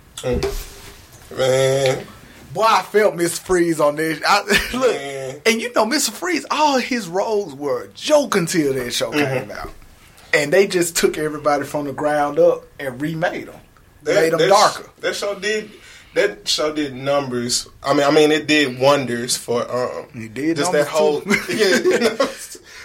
Man, Boy, I felt Miss Freeze on this. I, look, Man. and you know, Mr. Freeze, all his roles were a joke until that show Mm-hmm. came out. And they just took everybody from the ground up and remade them. made them that darker. sh- That show did. That show did numbers. I mean, I mean, it did wonders for um. It did just that whole yeah. you know,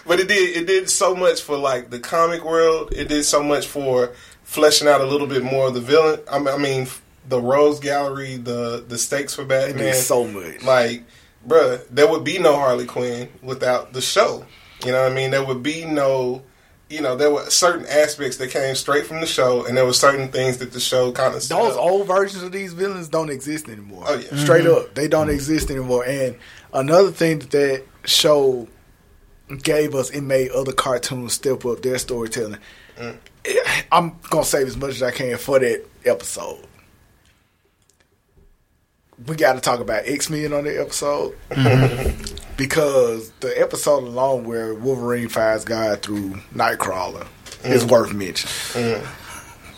but it did it did so much for like the comic world. It did so much for fleshing out a little bit more of the villain. I mean, I mean the Rogues Gallery, the the stakes for It Batman. did so much. Like, bruh, there would be no Harley Quinn without the show. You know what I mean? There would be no, you know, there were certain aspects that came straight from the show, and there were certain things that the show kind of Those old versions of these villains don't exist anymore. Oh, yeah. Straight mm-hmm. up, they don't mm-hmm. exist anymore. And another thing that that show gave us, it made other cartoons step up their storytelling. Mm. I'm gonna save as much as I can for that episode. We got to talk about X Men on the episode because the episode alone where Wolverine fights God through Nightcrawler is mm. worth mentioning. Mm.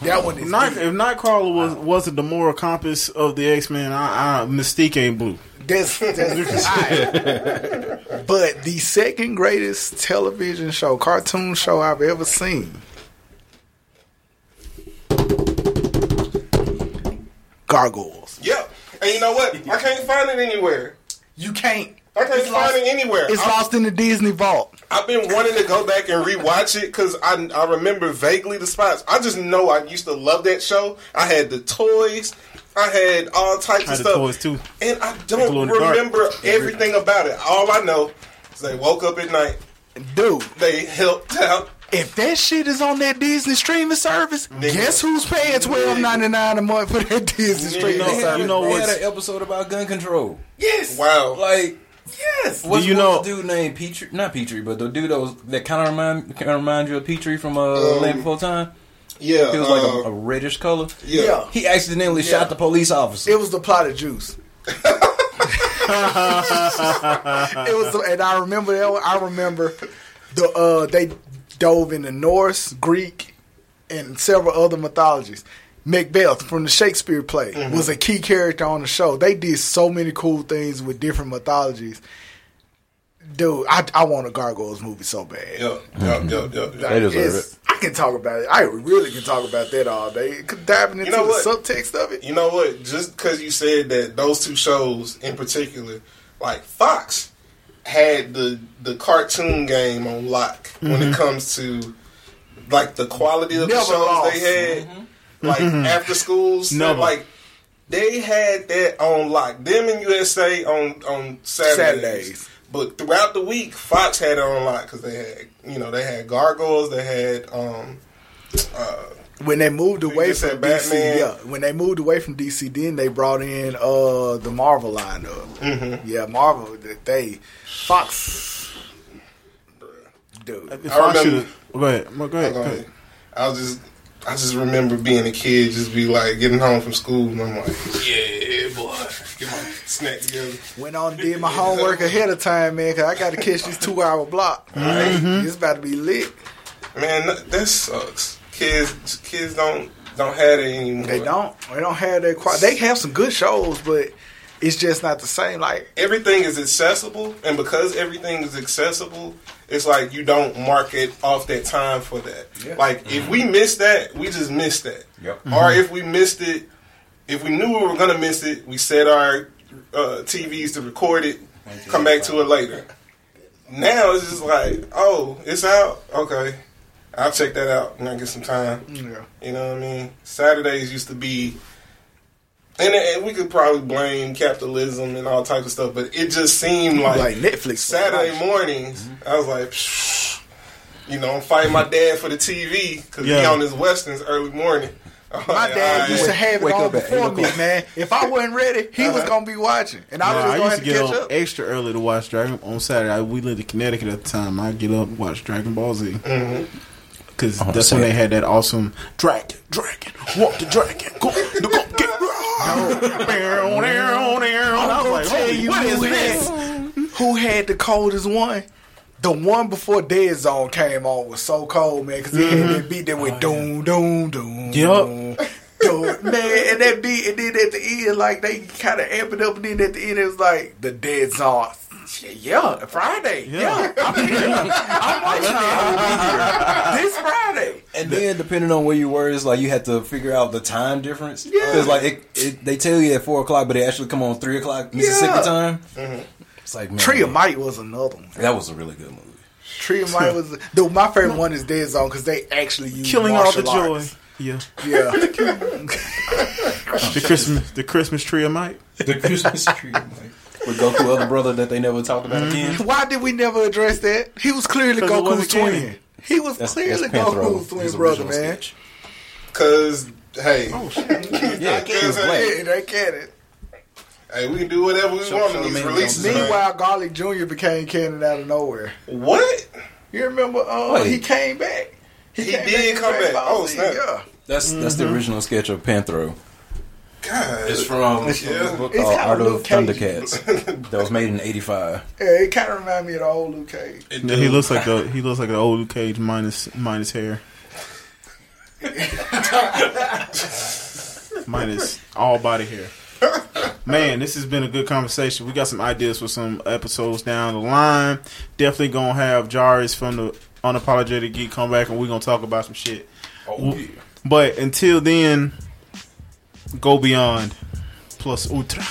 That one is Night, if Nightcrawler was wasn't the moral compass of the X Men, I, I, Mystique ain't blue. That's, that's alright. But the second greatest television show, cartoon show I've ever seen. Gargoyles. Yep. And you know what? I can't find it anywhere. You can't. I can't It's find lost- it anywhere. It's I- lost in the Disney vault. I've been wanting to go back and rewatch it because I, I remember vaguely the spots. I just know I used to love that show. I had the toys. I had all types had of stuff. toys, too. And I don't in the dark. remember everything about it. All I know is they woke up at night. Dude, They helped out. if that shit is on that Disney streaming service, Nigga. guess who's paying twelve ninety nine a month for that Disney Nigga. streaming You know- service? you know they had an episode about gun control. yes, Wow. Like, yes. what's you what know- the dude named Petrie? Not Petrie, but the dude that was that kind of remind kind of remind you of Petrie from uh, Um, Land Before Time. Yeah. He was like uh, a, a reddish color. yeah. Yeah. He accidentally shot the police officer. It was the plot of Juice. it was, and I remember that. one- I remember the uh, they dove into Norse, Greek, and several other mythologies. Macbeth from the Shakespeare play was a key character on the show. They did so many cool things with different mythologies. Dude, I, I want a Gargoyles movie so bad. Yep. Mm-hmm. They deserve It's- I can talk about it. I really can talk about that all day. Diving into know the what? subtext of it. You know what? Just because you said that those two shows in particular, like Fox, had the the cartoon game on lock when it mm-hmm. comes to like the quality of the shows lost. they had, mm-hmm. like after schools, Never. like they had that on lock. Them in USA on on Saturdays. Saturdays. But throughout the week, Fox had it on lock because they had, you know, they had Gargoyles, they had um, when they moved away from said DC, yeah, when they moved away from DC, then they brought in uh the Marvel lineup. Mm-hmm. Yeah, Marvel. They Fox, dude. If I I, remember- should go ahead, Well, go ahead. Go Go ahead. ahead. I was just, I just remember being a kid, just be like getting home from school, and I'm like, yeah, boy, get my snack together. Went on and did my homework ahead of time, man, because I got to catch this two hour block. Mm-hmm. It's about to be lit. Man, that, that sucks. Kids, kids don't don't have it anymore. They don't. They don't have that. Quite, they have some good shows, but it's just not the same. Like Everything is accessible, and because everything is accessible, it's like you don't market off that time for that. Yeah. Like if we missed that, we just missed that. Yep. Or if we missed it, if we knew we were gonna miss it, we set our uh, TVs to record it, come back to it later. Now it's just like, oh, it's out. Okay, I'll check that out when I get some time. yeah. You know what I mean? Saturdays used to be, and, and we could probably blame capitalism and all types of stuff, but it just seemed like, like Netflix Saturday mornings. I was like, Psh. you know, I'm fighting my dad for the TV because he Yeah. on his westerns early morning. I'm My like, dad all used to right. have it Wake on before me, o'clock. man. If I wasn't ready, he was Uh-huh. gonna be watching, and I was Nah, just I gonna used have to to get catch up up. extra early to watch Dragon on Saturday. We lived in Connecticut at the time. I get up watch Dragon Ball Z because Oh, that's when they had that awesome dragon, dragon, walk the dragon, go, the go get. And I was like, tell you who is this? who had the coldest one? The one before Dead Zone came on was so cold, man, because he had mm-hmm. that beat that went oh, doom, doom, doom. Yup. doom, doom. man, and that beat, and then at the end, like, they kind of amp it up, and then at the end, it was like, the Dead Zone. Yeah, Friday. Yeah. Yeah. I'm, I'm watching that this Friday. And then, depending on where you were, it's like you had to figure out the time difference. Yeah. Because like it, it, they tell you at four o'clock, but they actually come on three o'clock Mississippi Yeah. time. Mm-hmm. It's like man, Tree of Might was another one. That was a really good movie. Tree of Might was. Dude, my favorite one is Dead Zone because they actually use Killing all the martial joy. Yeah. Yeah. The Christmas the Christmas tree of might. The Christmas tree. Like, with Goku other brother that they never talked about again. Mm-hmm. Why did we never address that? He was clearly 'Cause it Goku's wasn't twin. He was That's, clearly that's Panthro, Goku's twin brother, original man. sketch. Cause hey, oh, Yeah, he was black. Yeah, they canon. Hey, we can do whatever we Show- want show in these releases. don't- Meanwhile, Garlic Jr. became canon out of nowhere. what? You remember? Uh, Wait. he came back. He came did in come back. Oh, snap. Yeah. That's that's the original sketch of Panthro. God, It's from it's from Yeah. this book It's called Art of Luke Thundercats that was made in '85. Yeah, it kind of reminded me of the old Luke Cage. Yeah, he looks like the he looks like the old Luke Cage minus minus hair. minus all body hair. Man, this has been a good conversation. We got some ideas for some episodes down the line. Definitely gonna have Jarreous from the Unapologetic Geek come back and we're gonna talk about some shit. Oh yeah. But until then, go beyond plus ultra.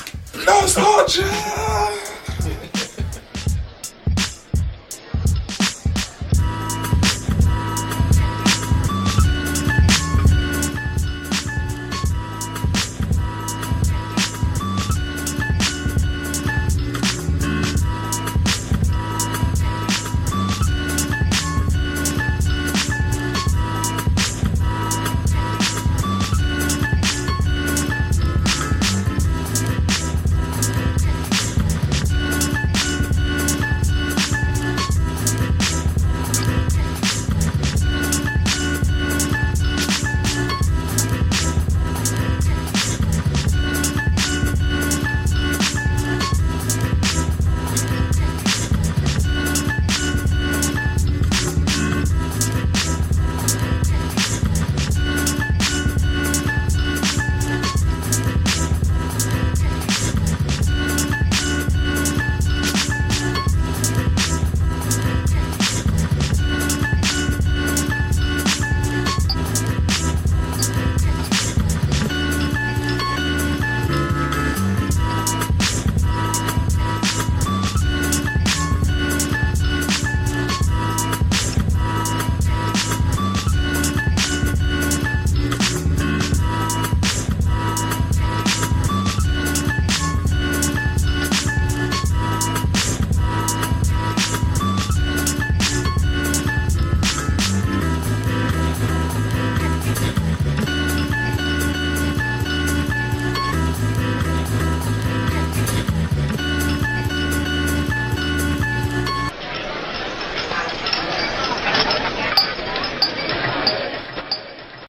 Nostalgia.